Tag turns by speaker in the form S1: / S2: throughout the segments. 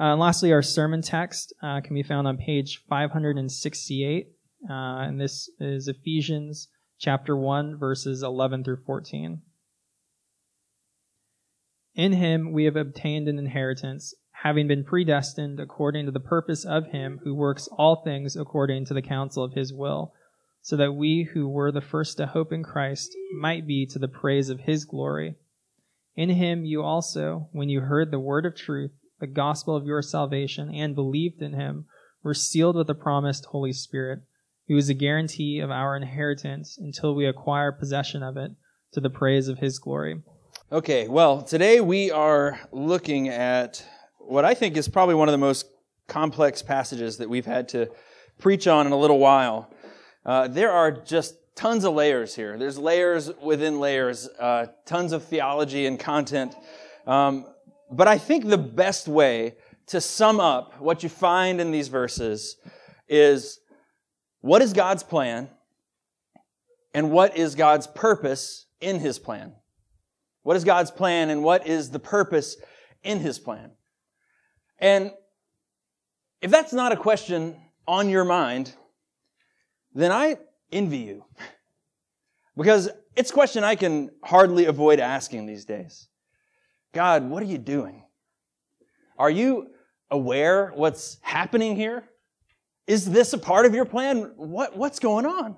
S1: Uh, and lastly, our sermon text uh, can be found on page 568. Uh, and this is Ephesians chapter 1, verses 11 through 14. In him we have obtained an inheritance, having been predestined according to the purpose of him who works all things according to the counsel of his will, so that we who were the first to hope in Christ might be to the praise of his glory. In him you also, when you heard the word of truth, the gospel of your salvation, and believed in him, were sealed with the promised Holy Spirit, who is a guarantee of our inheritance until we acquire possession of it to the praise of his glory.
S2: Okay, well, today we are looking at what I think is probably one of the most complex passages that we've had to preach on in a little while. Uh, there are just tons of layers here. There's layers within layers, uh, tons of theology and content. Um, but I think the best way to sum up what you find in these verses is what is God's plan and what is God's purpose in his plan? What is God's plan and what is the purpose in his plan? And if that's not a question on your mind, then I envy you. Because it's a question I can hardly avoid asking these days. God, what are you doing? Are you aware what's happening here? Is this a part of your plan? What, what's going on?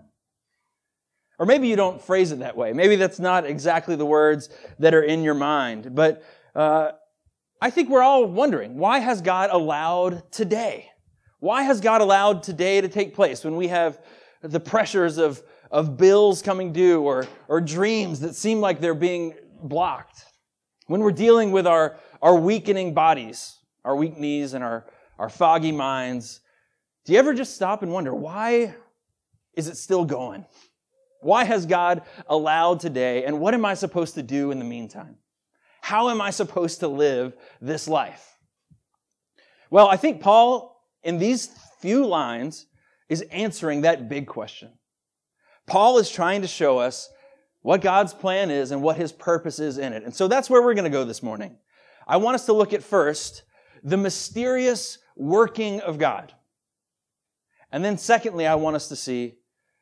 S2: Or maybe you don't phrase it that way. Maybe that's not exactly the words that are in your mind. But uh, I think we're all wondering why has God allowed today? Why has God allowed today to take place when we have the pressures of, of bills coming due or, or dreams that seem like they're being blocked? When we're dealing with our, our weakening bodies, our weak knees, and our, our foggy minds, do you ever just stop and wonder, why is it still going? Why has God allowed today, and what am I supposed to do in the meantime? How am I supposed to live this life? Well, I think Paul, in these few lines, is answering that big question. Paul is trying to show us what God's plan is and what his purpose is in it. And so that's where we're going to go this morning. I want us to look at first the mysterious working of God. And then secondly, I want us to see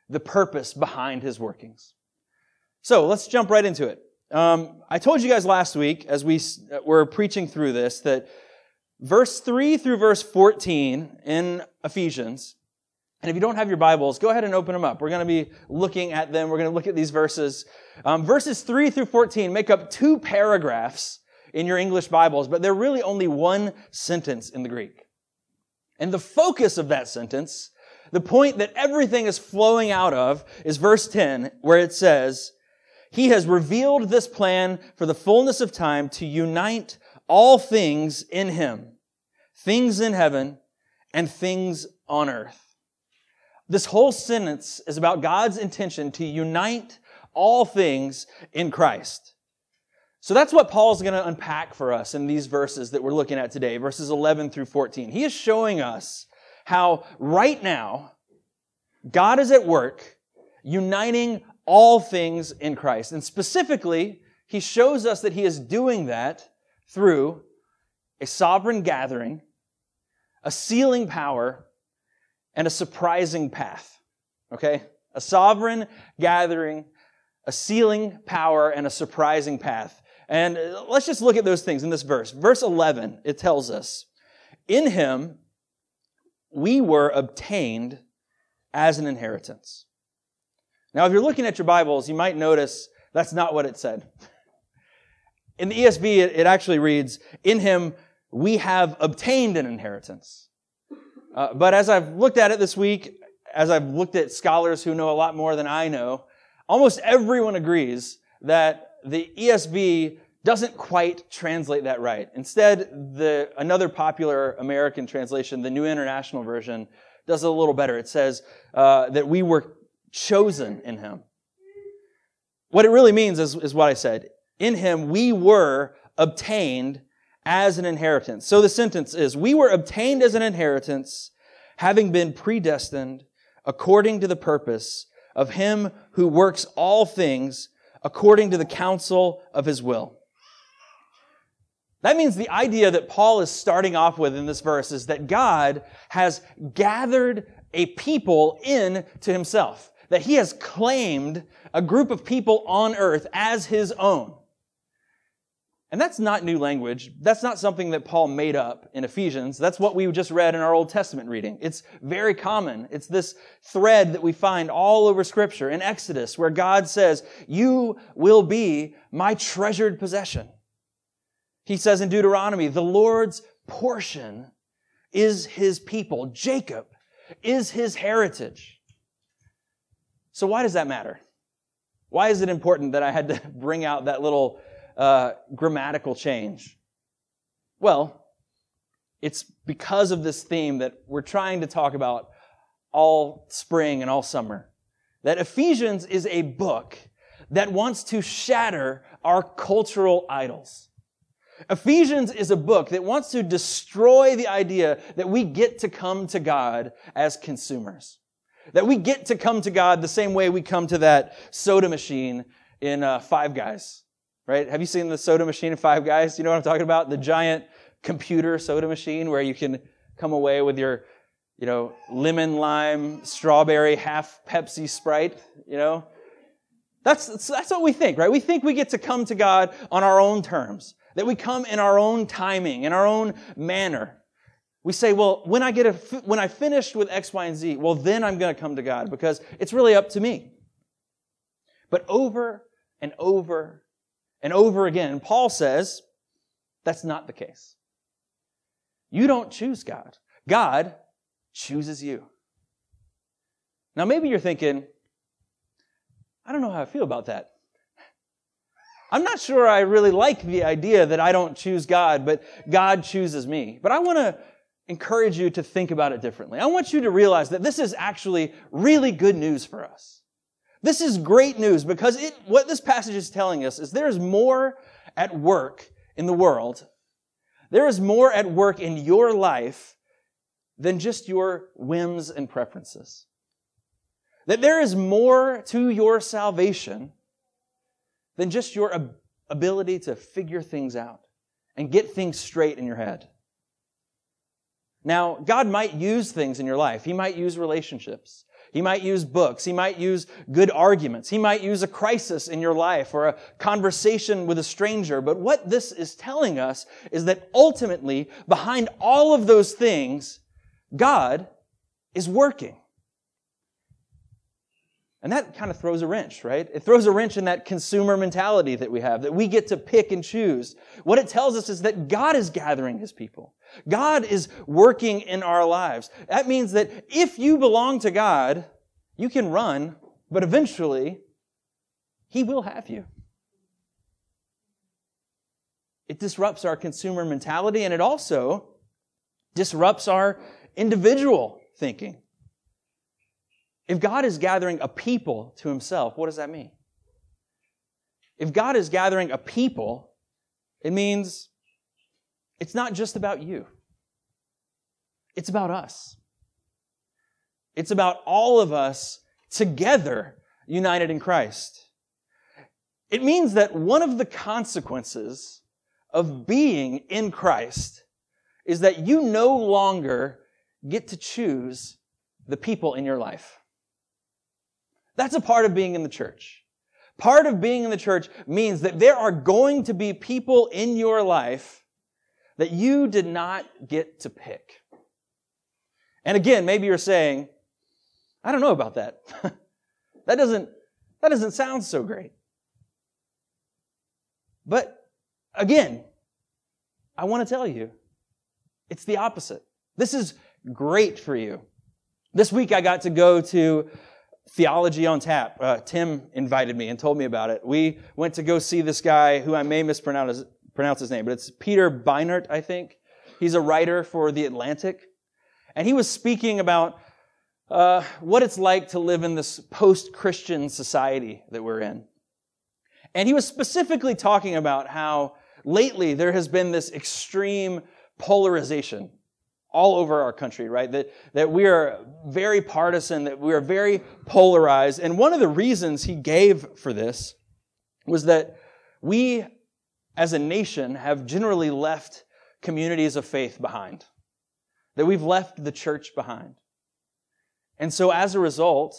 S2: the purpose behind his workings. So let's jump right into it. Um, I told you guys last week as we were preaching through this that verse 3 through verse 14 in Ephesians and if you don't have your Bibles, go ahead and open them up. We're going to be looking at them. We're going to look at these verses. Um, verses 3 through 14 make up two paragraphs in your English Bibles, but they're really only one sentence in the Greek. And the focus of that sentence, the point that everything is flowing out of, is verse 10, where it says, He has revealed this plan for the fullness of time to unite all things in Him, things in heaven and things on earth. This whole sentence is about God's intention to unite all things in Christ. So that's what Paul's going to unpack for us in these verses that we're looking at today, verses 11 through 14. He is showing us how right now God is at work uniting all things in Christ. And specifically, he shows us that he is doing that through a sovereign gathering, a sealing power, and a surprising path. Okay? A sovereign gathering, a sealing power, and a surprising path. And uh, let's just look at those things in this verse. Verse 11, it tells us, In him we were obtained as an inheritance. Now, if you're looking at your Bibles, you might notice that's not what it said. In the ESV, it actually reads, In him we have obtained an inheritance. Uh, but as I've looked at it this week, as I've looked at scholars who know a lot more than I know, almost everyone agrees that the ESV doesn't quite translate that right. Instead, the, another popular American translation, the New International Version, does it a little better. It says uh, that we were chosen in Him. What it really means is, is what I said. In Him, we were obtained as an inheritance. So the sentence is, we were obtained as an inheritance, having been predestined according to the purpose of him who works all things according to the counsel of his will. That means the idea that Paul is starting off with in this verse is that God has gathered a people in to himself. That he has claimed a group of people on earth as his own. And that's not new language. That's not something that Paul made up in Ephesians. That's what we just read in our Old Testament reading. It's very common. It's this thread that we find all over scripture in Exodus where God says, you will be my treasured possession. He says in Deuteronomy, the Lord's portion is his people. Jacob is his heritage. So why does that matter? Why is it important that I had to bring out that little uh, grammatical change? Well, it's because of this theme that we're trying to talk about all spring and all summer. That Ephesians is a book that wants to shatter our cultural idols. Ephesians is a book that wants to destroy the idea that we get to come to God as consumers. That we get to come to God the same way we come to that soda machine in uh, Five Guys, right? Have you seen the soda machine in Five Guys? You know what I'm talking about? The giant computer soda machine where you can come away with your, you know, lemon, lime, strawberry, half Pepsi Sprite, you know? That's, that's what we think, right? We think we get to come to God on our own terms. That we come in our own timing, in our own manner. We say, well, when I get a, when I finished with X, Y, and Z, well, then I'm going to come to God because it's really up to me. But over and over and over again, Paul says that's not the case. You don't choose God. God chooses you. Now, maybe you're thinking, I don't know how I feel about that. I'm not sure I really like the idea that I don't choose God, but God chooses me. But I want to encourage you to think about it differently. I want you to realize that this is actually really good news for us. This is great news because it, what this passage is telling us is there is more at work in the world. There is more at work in your life than just your whims and preferences. That there is more to your salvation than just your ability to figure things out and get things straight in your head. Now, God might use things in your life. He might use relationships. He might use books. He might use good arguments. He might use a crisis in your life or a conversation with a stranger. But what this is telling us is that ultimately, behind all of those things, God is working. And that kind of throws a wrench, right? It throws a wrench in that consumer mentality that we have, that we get to pick and choose. What it tells us is that God is gathering His people. God is working in our lives. That means that if you belong to God, you can run, but eventually, He will have you. It disrupts our consumer mentality and it also disrupts our individual thinking. If God is gathering a people to himself, what does that mean? If God is gathering a people, it means it's not just about you. It's about us. It's about all of us together united in Christ. It means that one of the consequences of being in Christ is that you no longer get to choose the people in your life. That's a part of being in the church. Part of being in the church means that there are going to be people in your life that you did not get to pick. And again, maybe you're saying, I don't know about that. that doesn't, that doesn't sound so great. But again, I want to tell you, it's the opposite. This is great for you. This week I got to go to Theology on Tap. Uh, Tim invited me and told me about it. We went to go see this guy who I may mispronounce pronounce his name, but it's Peter Beinart, I think. He's a writer for The Atlantic. And he was speaking about uh, what it's like to live in this post Christian society that we're in. And he was specifically talking about how lately there has been this extreme polarization all over our country, right? That, that we are very partisan, that we are very polarized. And one of the reasons he gave for this was that we as a nation, have generally left communities of faith behind. That we've left the church behind. And so as a result,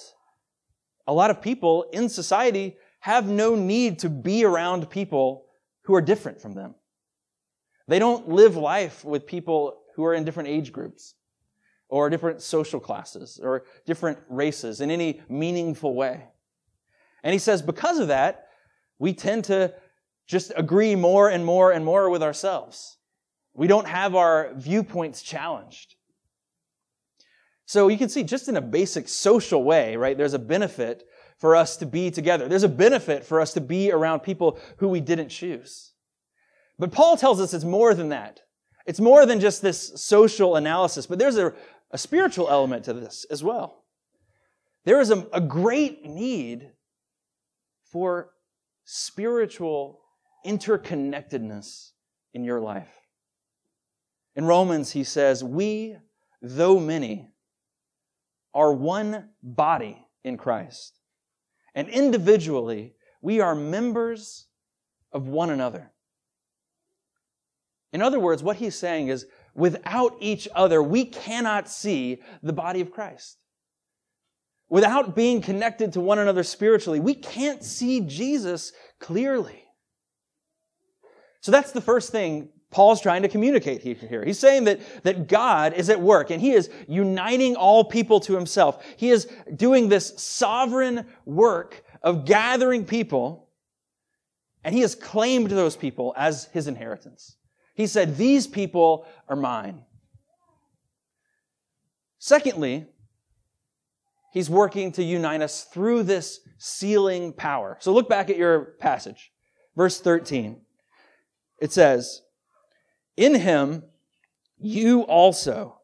S2: a lot of people in society have no need to be around people who are different from them. They don't live life with people who are in different age groups or different social classes or different races in any meaningful way. And he says, because of that, we tend to just agree more and more and more with ourselves. We don't have our viewpoints challenged. So you can see just in a basic social way, right? There's a benefit for us to be together. There's a benefit for us to be around people who we didn't choose. But Paul tells us it's more than that. It's more than just this social analysis, but there's a, a spiritual element to this as well. There is a, a great need for spiritual interconnectedness in your life. In Romans, he says, We, though many, are one body in Christ. And individually, we are members of one another. In other words, what he's saying is, without each other, we cannot see the body of Christ. Without being connected to one another spiritually, we can't see Jesus clearly. So that's the first thing Paul's trying to communicate here. He's saying that, that God is at work and he is uniting all people to himself. He is doing this sovereign work of gathering people and he has claimed those people as his inheritance. He said, these people are mine. Secondly, he's working to unite us through this sealing power. So look back at your passage. Verse 13. It says, in him, you also,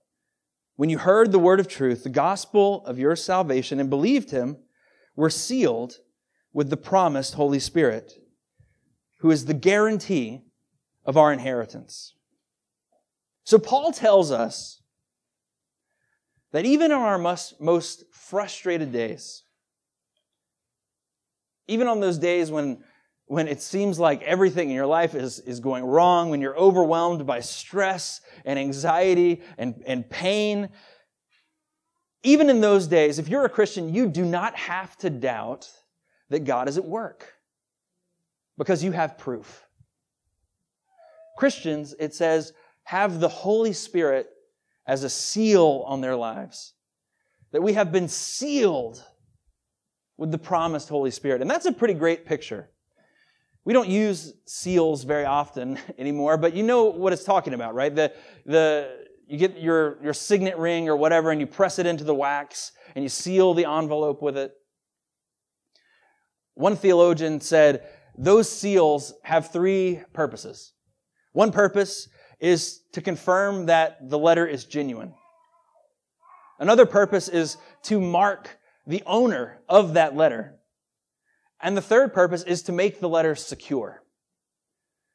S2: when you heard the word of truth, the gospel of your salvation, and believed him, were sealed with the promised Holy Spirit, who is the guarantee of our inheritance. So Paul tells us that even in our most, frustrated days, even on those days when when it seems like everything in your life is, is going wrong, when you're overwhelmed by stress and anxiety and, and pain, even in those days, if you're a Christian, you do not have to doubt that God is at work because you have proof. Christians, it says, have the Holy Spirit as a seal on their lives. That we have been sealed with the promised Holy Spirit. And that's a pretty great picture. We don't use seals very often anymore, but you know what it's talking about, right? The, the, you get your, your signet ring or whatever and you press it into the wax and you seal the envelope with it. One theologian said those seals have three purposes. One purpose is to confirm that the letter is genuine. Another purpose is to mark the owner of that letter. And the third purpose is to make the letter secure.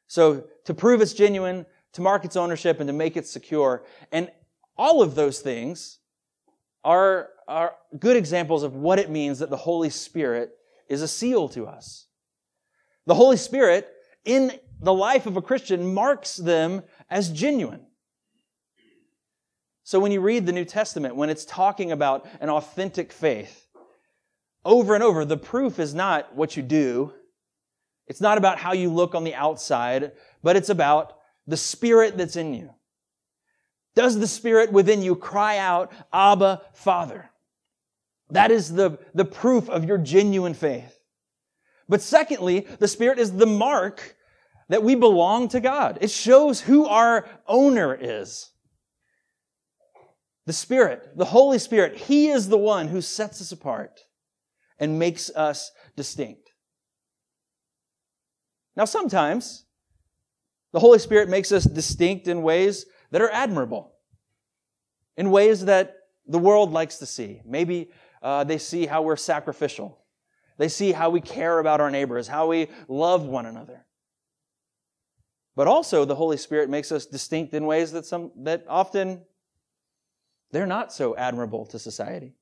S2: So to prove it's genuine, to mark its ownership, and to make it secure. And all of those things are, are good examples of what it means that the Holy Spirit is a seal to us. The Holy Spirit in the life of a Christian marks them as genuine. So when you read the New Testament, when it's talking about an authentic faith, over and over, the proof is not what you do. It's not about how you look on the outside, but it's about the spirit that's in you. Does the spirit within you cry out, Abba, Father? That is the, the proof of your genuine faith. But secondly, the spirit is the mark that we belong to God. It shows who our owner is. The Spirit, the Holy Spirit, He is the one who sets us apart and makes us distinct. Now, sometimes the Holy Spirit makes us distinct in ways that are admirable, in ways that the world likes to see. Maybe uh, they see how we're sacrificial. They see how we care about our neighbors, how we love one another. But also, the Holy Spirit makes us distinct in ways that some that often they're not so admirable to society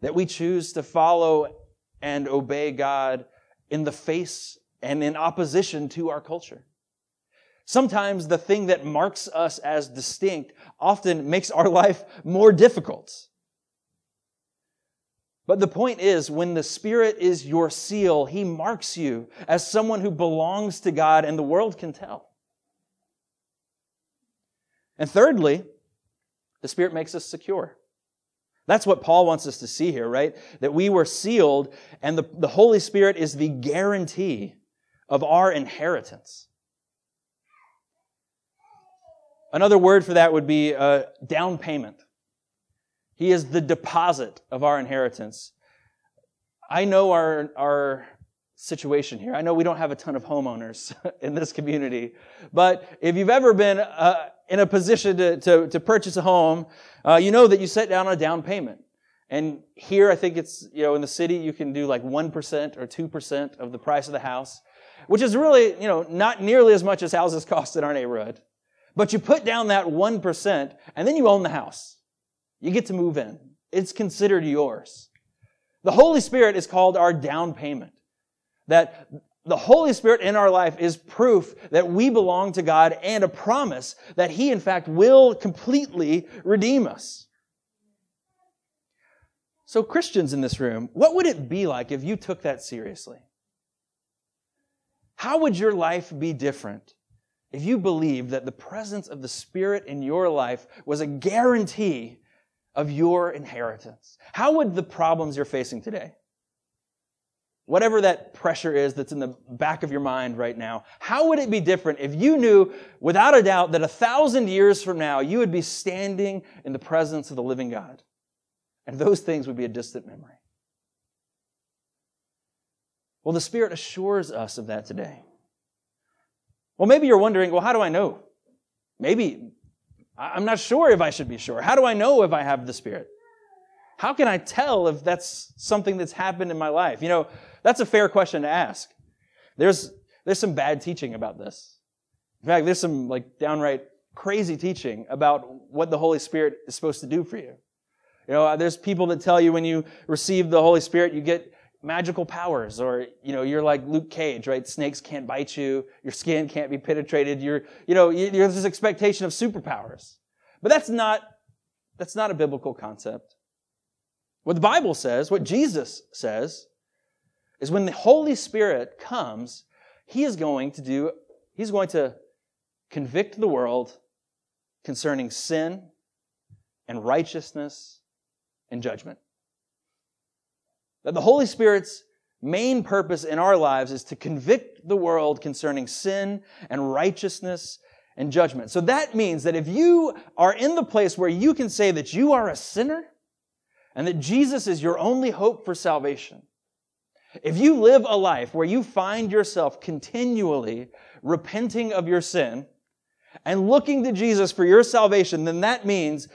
S2: that we choose to follow and obey God in the face and in opposition to our culture. Sometimes the thing that marks us as distinct often makes our life more difficult. But the point is, when the Spirit is your seal, He marks you as someone who belongs to God and the world can tell. And thirdly, the Spirit makes us secure. That's what Paul wants us to see here, right? That we were sealed and the, the Holy Spirit is the guarantee of our inheritance. Another word for that would be a down payment. He is the deposit of our inheritance. I know our, our situation here. I know we don't have a ton of homeowners in this community, but if you've ever been uh, in a position to, to, to purchase a home, uh, you know that you set down a down payment. And here, I think it's, you know, in the city, you can do like 1% or 2% of the price of the house, which is really, you know, not nearly as much as houses cost in our neighborhood. But you put down that 1%, and then you own the house. You get to move in. It's considered yours. The Holy Spirit is called our down payment. That the Holy Spirit in our life is proof that we belong to God and a promise that He, in fact, will completely redeem us. So, Christians in this room, what would it be like if you took that seriously? How would your life be different if you believed that the presence of the Spirit in your life was a guarantee of your inheritance? How would the problems you're facing today, whatever that pressure is that's in the back of your mind right now, how would it be different if you knew without a doubt that a thousand years from now you would be standing in the presence of the living God? And those things would be a distant memory. Well, the Spirit assures us of that today. Well, maybe you're wondering, well, how do I know? Maybe I'm not sure if I should be sure. How do I know if I have the Spirit? How can I tell if that's something that's happened in my life? You know, that's a fair question to ask. There's, there's some bad teaching about this. In fact, there's some like downright crazy teaching about what the Holy Spirit is supposed to do for you. You know, there's people that tell you when you receive the Holy Spirit, you get magical powers or you know you're like luke cage right? Snakes can't bite you your skin can't be penetrated you're you know there's this expectation of superpowers. But that's not that's not a biblical concept. What the bible says what jesus says is when the holy spirit comes he is going to do he's going to convict the world concerning sin and righteousness and judgment that the Holy Spirit's main purpose in our lives is to convict the world concerning sin and righteousness and judgment. So that means that if you are in the place where you can say that you are a sinner and that Jesus is your only hope for salvation, if you live a life where you find yourself continually repenting of your sin and looking to Jesus for your salvation, then that means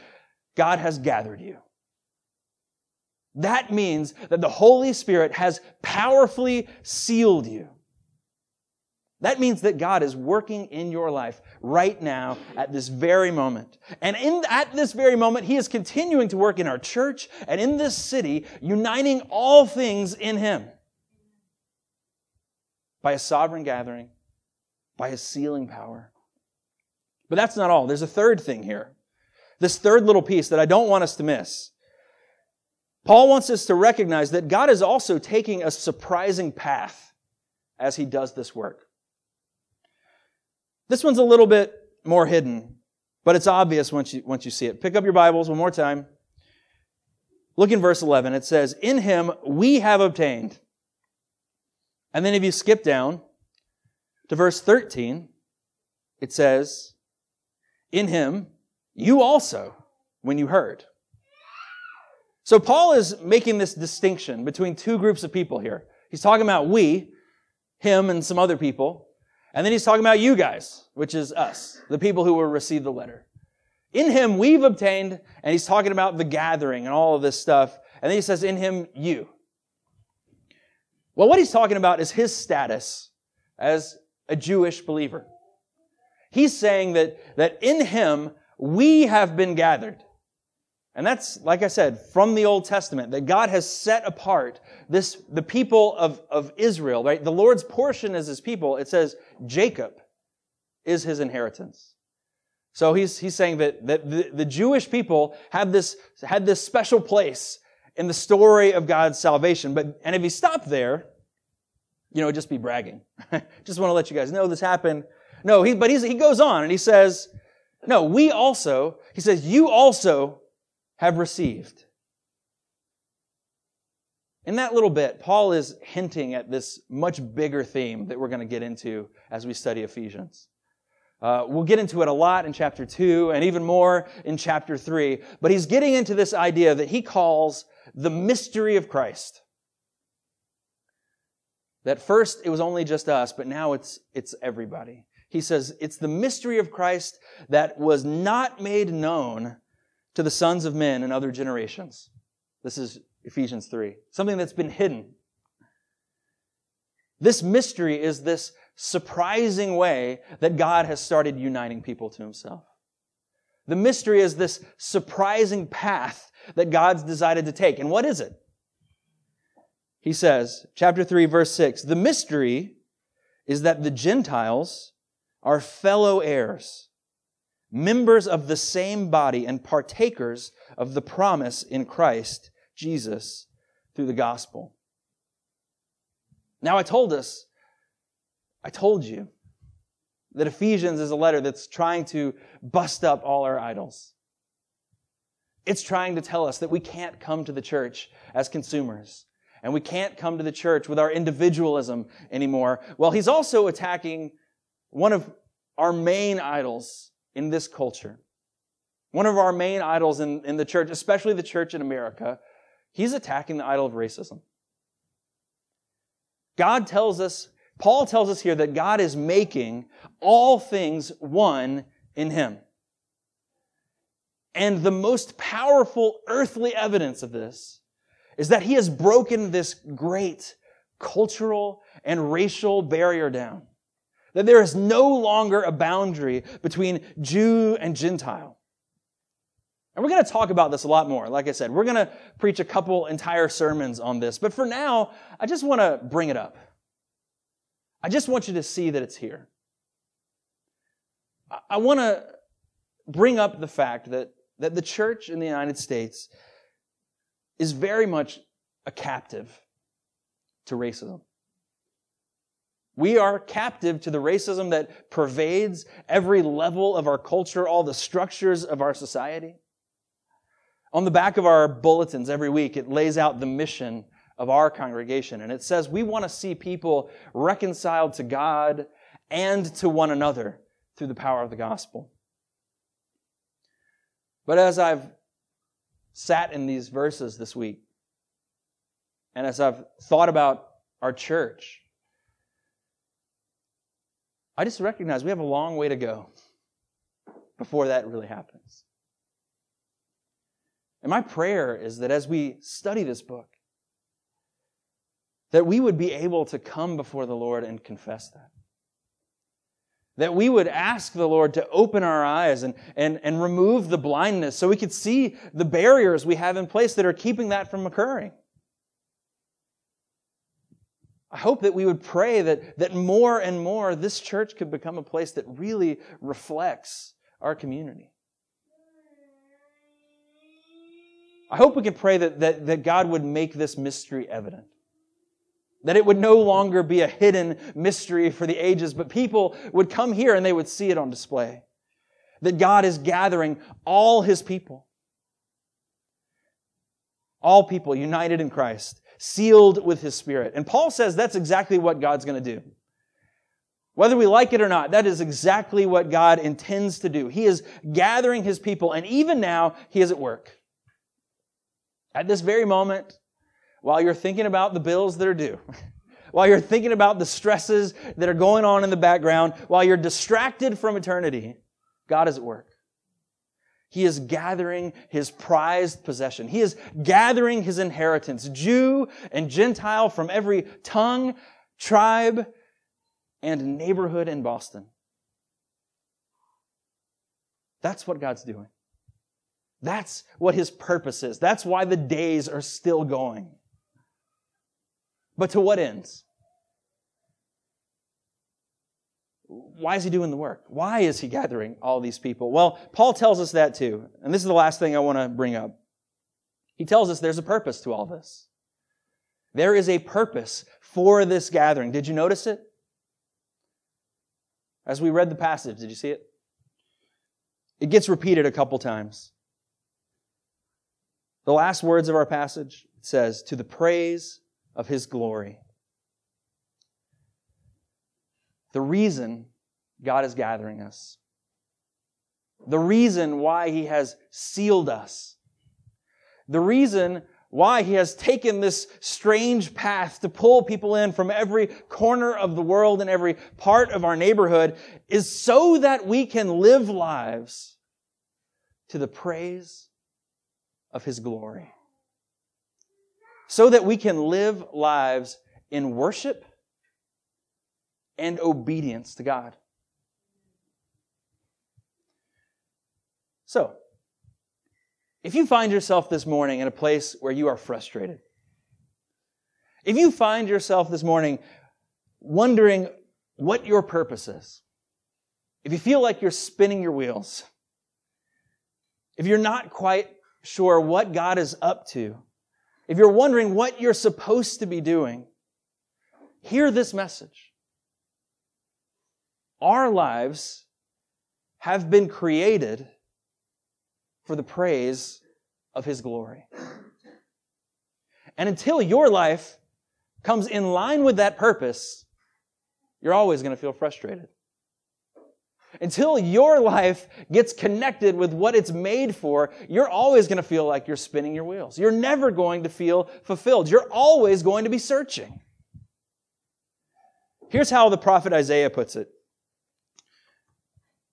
S2: God has gathered you. That means that the Holy Spirit has powerfully sealed you. That means that God is working in your life right now at this very moment. And in, at this very moment, He is continuing to work in our church and in this city, uniting all things in Him. By a sovereign gathering, by His sealing power. But that's not all. There's a third thing here. This third little piece that I don't want us to miss. Paul wants us to recognize that God is also taking a surprising path as he does this work. This one's a little bit more hidden, but it's obvious once you, once you see it. Pick up your Bibles one more time. Look in verse 11. It says, In him we have obtained. And then if you skip down to verse 13, it says, In him you also, when you heard. So Paul is making this distinction between two groups of people here. He's talking about we, him and some other people. And then he's talking about you guys, which is us, the people who will receive the letter. In him we've obtained, and he's talking about the gathering and all of this stuff. And then he says, in him you. Well, what he's talking about is his status as a Jewish believer. He's saying that, that in him we have been gathered. And that's, like I said, from the Old Testament, that God has set apart this, the people of, of Israel, right? The Lord's portion is his people. It says Jacob is his inheritance. So he's, he's saying that, that the, the Jewish people have this, had this special place in the story of God's salvation. But, and if he stopped there, you know, just be bragging. just want to let you guys know this happened. No, he, but he goes on and he says, no, we also, he says, you also have received. In that little bit, Paul is hinting at this much bigger theme that we're going to get into as we study Ephesians. Uh, we'll get into it a lot in chapter 2 and even more in chapter 3, but he's getting into this idea that he calls the mystery of Christ. That first it was only just us, but now it's, it's everybody. He says it's the mystery of Christ that was not made known to the sons of men in other generations. This is Ephesians 3. Something that's been hidden. This mystery is this surprising way that God has started uniting people to himself. The mystery is this surprising path that God's decided to take. And what is it? He says, chapter 3, verse 6, the mystery is that the Gentiles are fellow heirs, members of the same body, and partakers of the promise in Christ Jesus through the gospel. Now, I told us I told you that Ephesians is a letter that's trying to bust up all our idols. It's trying to tell us that we can't come to the church as consumers. And we can't come to the church with our individualism anymore. Well, he's also attacking one of our main idols in this culture. One of our main idols in, in the church, especially the church in America, he's attacking the idol of racism. God tells us Paul tells us here that God is making all things one in Him. And the most powerful earthly evidence of this is that He has broken this great cultural and racial barrier down. That there is no longer a boundary between Jew and Gentile. And we're going to talk about this a lot more. Like I said, we're going to preach a couple entire sermons on this. But for now, I just want to bring it up. I just want you to see that it's here. I want to bring up the fact that, that the church in the United States is very much a captive to racism. We are captive to the racism that pervades every level of our culture, all the structures of our society. On the back of our bulletins every week, it lays out the mission of our congregation. And it says we want to see people reconciled to God and to one another through the power of the gospel. But as I've sat in these verses this week, and as I've thought about our church, I just recognize we have a long way to go before that really happens. And my prayer is that as we study this book, that we would be able to come before the Lord and confess that. That we would ask the Lord to open our eyes and, and, and remove the blindness so we could see the barriers we have in place that are keeping that from occurring. I hope that we would pray that, that more and more this church could become a place that really reflects our community. I hope we can pray that, that, that God would make this mystery evident. That it would no longer be a hidden mystery for the ages, but people would come here and they would see it on display. That God is gathering all his people. All people united in Christ, sealed with his spirit. And Paul says that's exactly what God's going to do. Whether we like it or not, that is exactly what God intends to do. He is gathering his people, and even now, he is at work. At this very moment, while you're thinking about the bills that are due, while you're thinking about the stresses that are going on in the background, while you're distracted from eternity, God is at work. He is gathering his prized possession. He is gathering his inheritance, Jew and Gentile from every tongue, tribe, and neighborhood in Boston. That's what God's doing. That's what his purpose is. That's why the days are still going. But to what ends? Why is he doing the work? Why is he gathering all these people? Well, Paul tells us that too. And this is the last thing I want to bring up. He tells us there's a purpose to all this. There is a purpose for this gathering. Did you notice it? As we read the passage, did you see it? It gets repeated a couple times. The last words of our passage says, to the praise of his glory. The reason God is gathering us, the reason why He has sealed us, the reason why He has taken this strange path to pull people in from every corner of the world and every part of our neighborhood is so that we can live lives to the praise of His glory. So that we can live lives in worship and obedience to God. So, if you find yourself this morning in a place where you are frustrated, if you find yourself this morning wondering what your purpose is, if you feel like you're spinning your wheels, if you're not quite sure what God is up to, if you're wondering what you're supposed to be doing, hear this message our lives have been created for the praise of His glory. And until your life comes in line with that purpose, you're always going to feel frustrated. Until your life gets connected with what it's made for, you're always going to feel like you're spinning your wheels. You're never going to feel fulfilled. You're always going to be searching. Here's how the prophet Isaiah puts it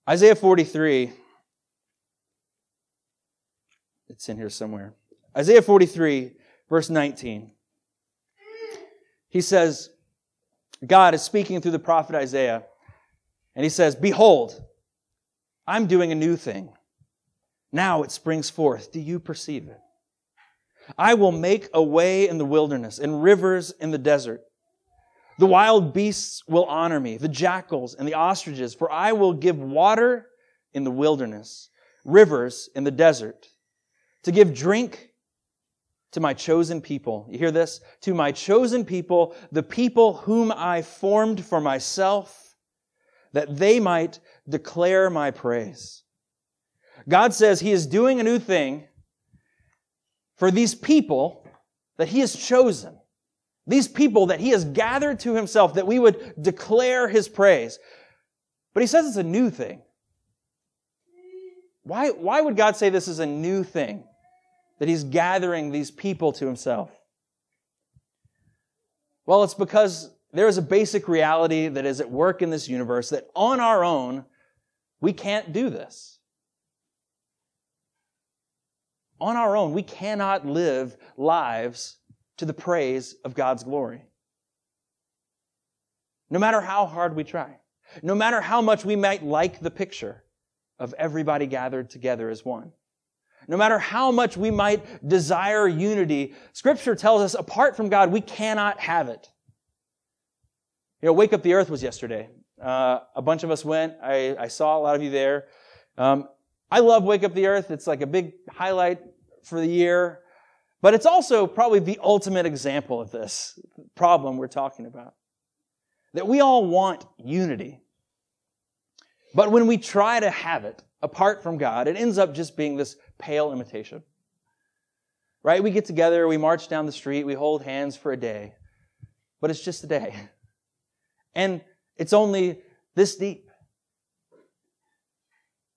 S2: Isaiah 43, it's in here somewhere. Isaiah 43, verse 19. He says, God is speaking through the prophet Isaiah, and he says, Behold, I'm doing a new thing. Now it springs forth. Do you perceive it? I will make a way in the wilderness and rivers in the desert. The wild beasts will honor me, the jackals and the ostriches, for I will give water in the wilderness, rivers in the desert, to give drink to my chosen people. You hear this? To my chosen people, the people whom I formed for myself, that they might declare my praise. God says He is doing a new thing for these people that He has chosen. These people that he has gathered to himself, that we would declare his praise. But he says it's a new thing. Why, why would God say this is a new thing? That he's gathering these people to himself? Well, it's because there is a basic reality that is at work in this universe that on our own, we can't do this. On our own, we cannot live lives to the praise of God's glory. No matter how hard we try, no matter how much we might like the picture of everybody gathered together as one, no matter how much we might desire unity, Scripture tells us apart from God, we cannot have it. You know, Wake Up the Earth was yesterday. Uh, a bunch of us went. I, I, saw a lot of you there. Um, I love Wake Up the Earth. It's like a big highlight for the year. But it's also probably the ultimate example of this problem we're talking about. That we all want unity. But when we try to have it apart from God, it ends up just being this pale imitation. Right? We get together, we march down the street, we hold hands for a day. But it's just a day. And it's only this deep.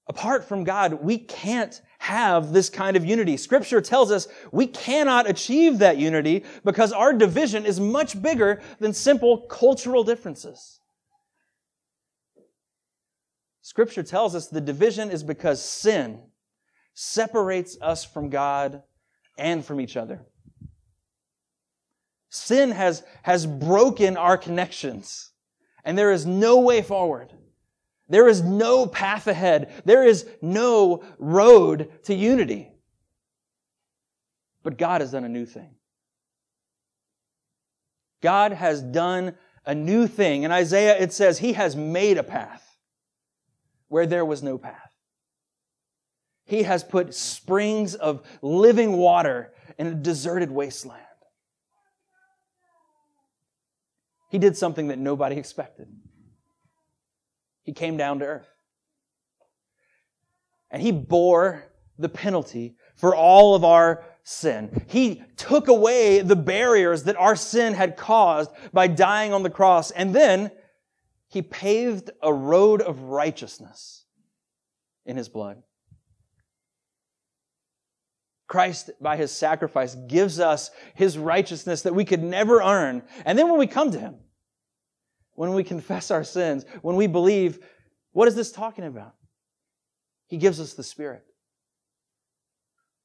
S2: Apart from God, we can't have this kind of unity. Scripture tells us we cannot achieve that unity because our division is much bigger than simple cultural differences. Scripture tells us the division is because sin separates us from God and from each other. Sin has, has broken our connections, and there is no way forward. There is no path ahead. There is no road to unity. But God has done a new thing. God has done a new thing. In Isaiah, it says, He has made a path where there was no path. He has put springs of living water in a deserted wasteland. He did something that nobody expected. He came down to earth. And he bore the penalty for all of our sin. He took away the barriers that our sin had caused by dying on the cross. And then he paved a road of righteousness in his blood. Christ, by his sacrifice, gives us his righteousness that we could never earn. And then when we come to him, when we confess our sins, when we believe, what is this talking about? He gives us the Spirit.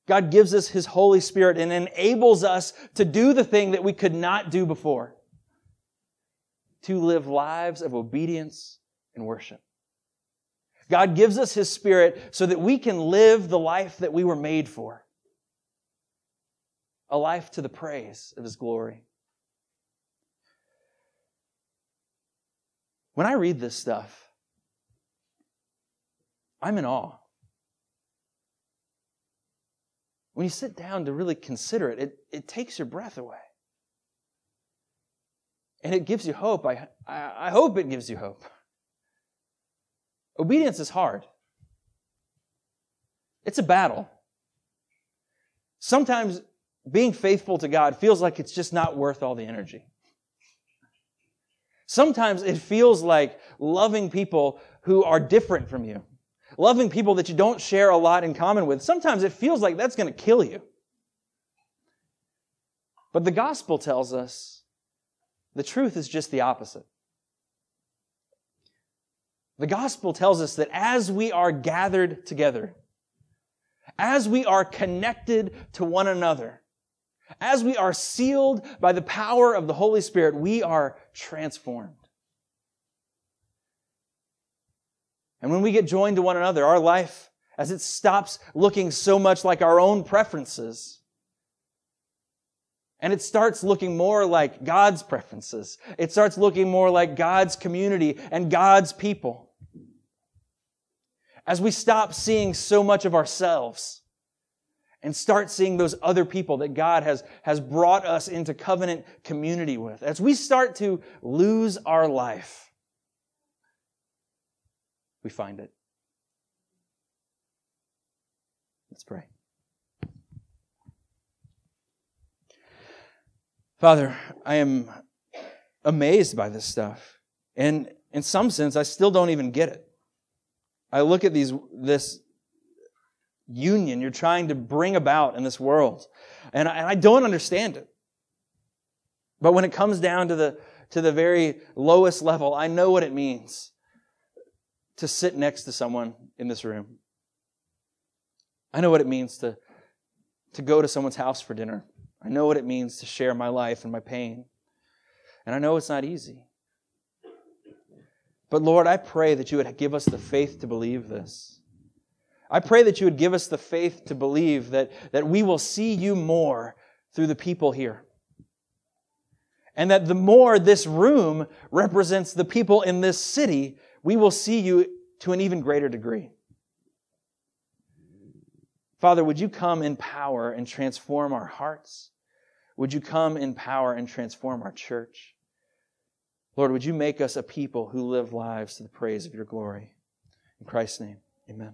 S2: God gives us His Holy Spirit and enables us to do the thing that we could not do before. To live lives of obedience and worship. God gives us His Spirit so that we can live the life that we were made for. A life to the praise of His glory. When I read this stuff, I'm in awe. When you sit down to really consider it, it, it takes your breath away. And it gives you hope. I, I, I hope it gives you hope. Obedience is hard. It's a battle. Sometimes being faithful to God feels like it's just not worth all the energy. Sometimes it feels like loving people who are different from you loving people that you don't share a lot in common with, sometimes it feels like that's going to kill you. But the gospel tells us the truth is just the opposite. The gospel tells us that as we are gathered together, as we are connected to one another, as we are sealed by the power of the Holy Spirit, we are transformed. And when we get joined to one another, our life, as it stops looking so much like our own preferences, and it starts looking more like God's preferences. It starts looking more like God's community and God's people. As we stop seeing so much of ourselves and start seeing those other people that God has, has brought us into covenant community with, as we start to lose our life, we find it. Let's pray. Father, I am amazed by this stuff. And in some sense, I still don't even get it. I look at these, this union you're trying to bring about in this world, and I, and I don't understand it. But when it comes down to the, to the very lowest level, I know what it means to sit next to someone in this room. I know what it means to, to go to someone's house for dinner. I know what it means to share my life and my pain. And I know it's not easy. But Lord, I pray that you would give us the faith to believe this. I pray that you would give us the faith to believe that, that we will see you more through the people here. And that the more this room represents the people in this city, we will see you to an even greater degree. Father, would you come in power and transform our hearts? Would you come in power and transform our church? Lord, would you make us a people who live lives to the praise of your glory? In Christ's name, amen.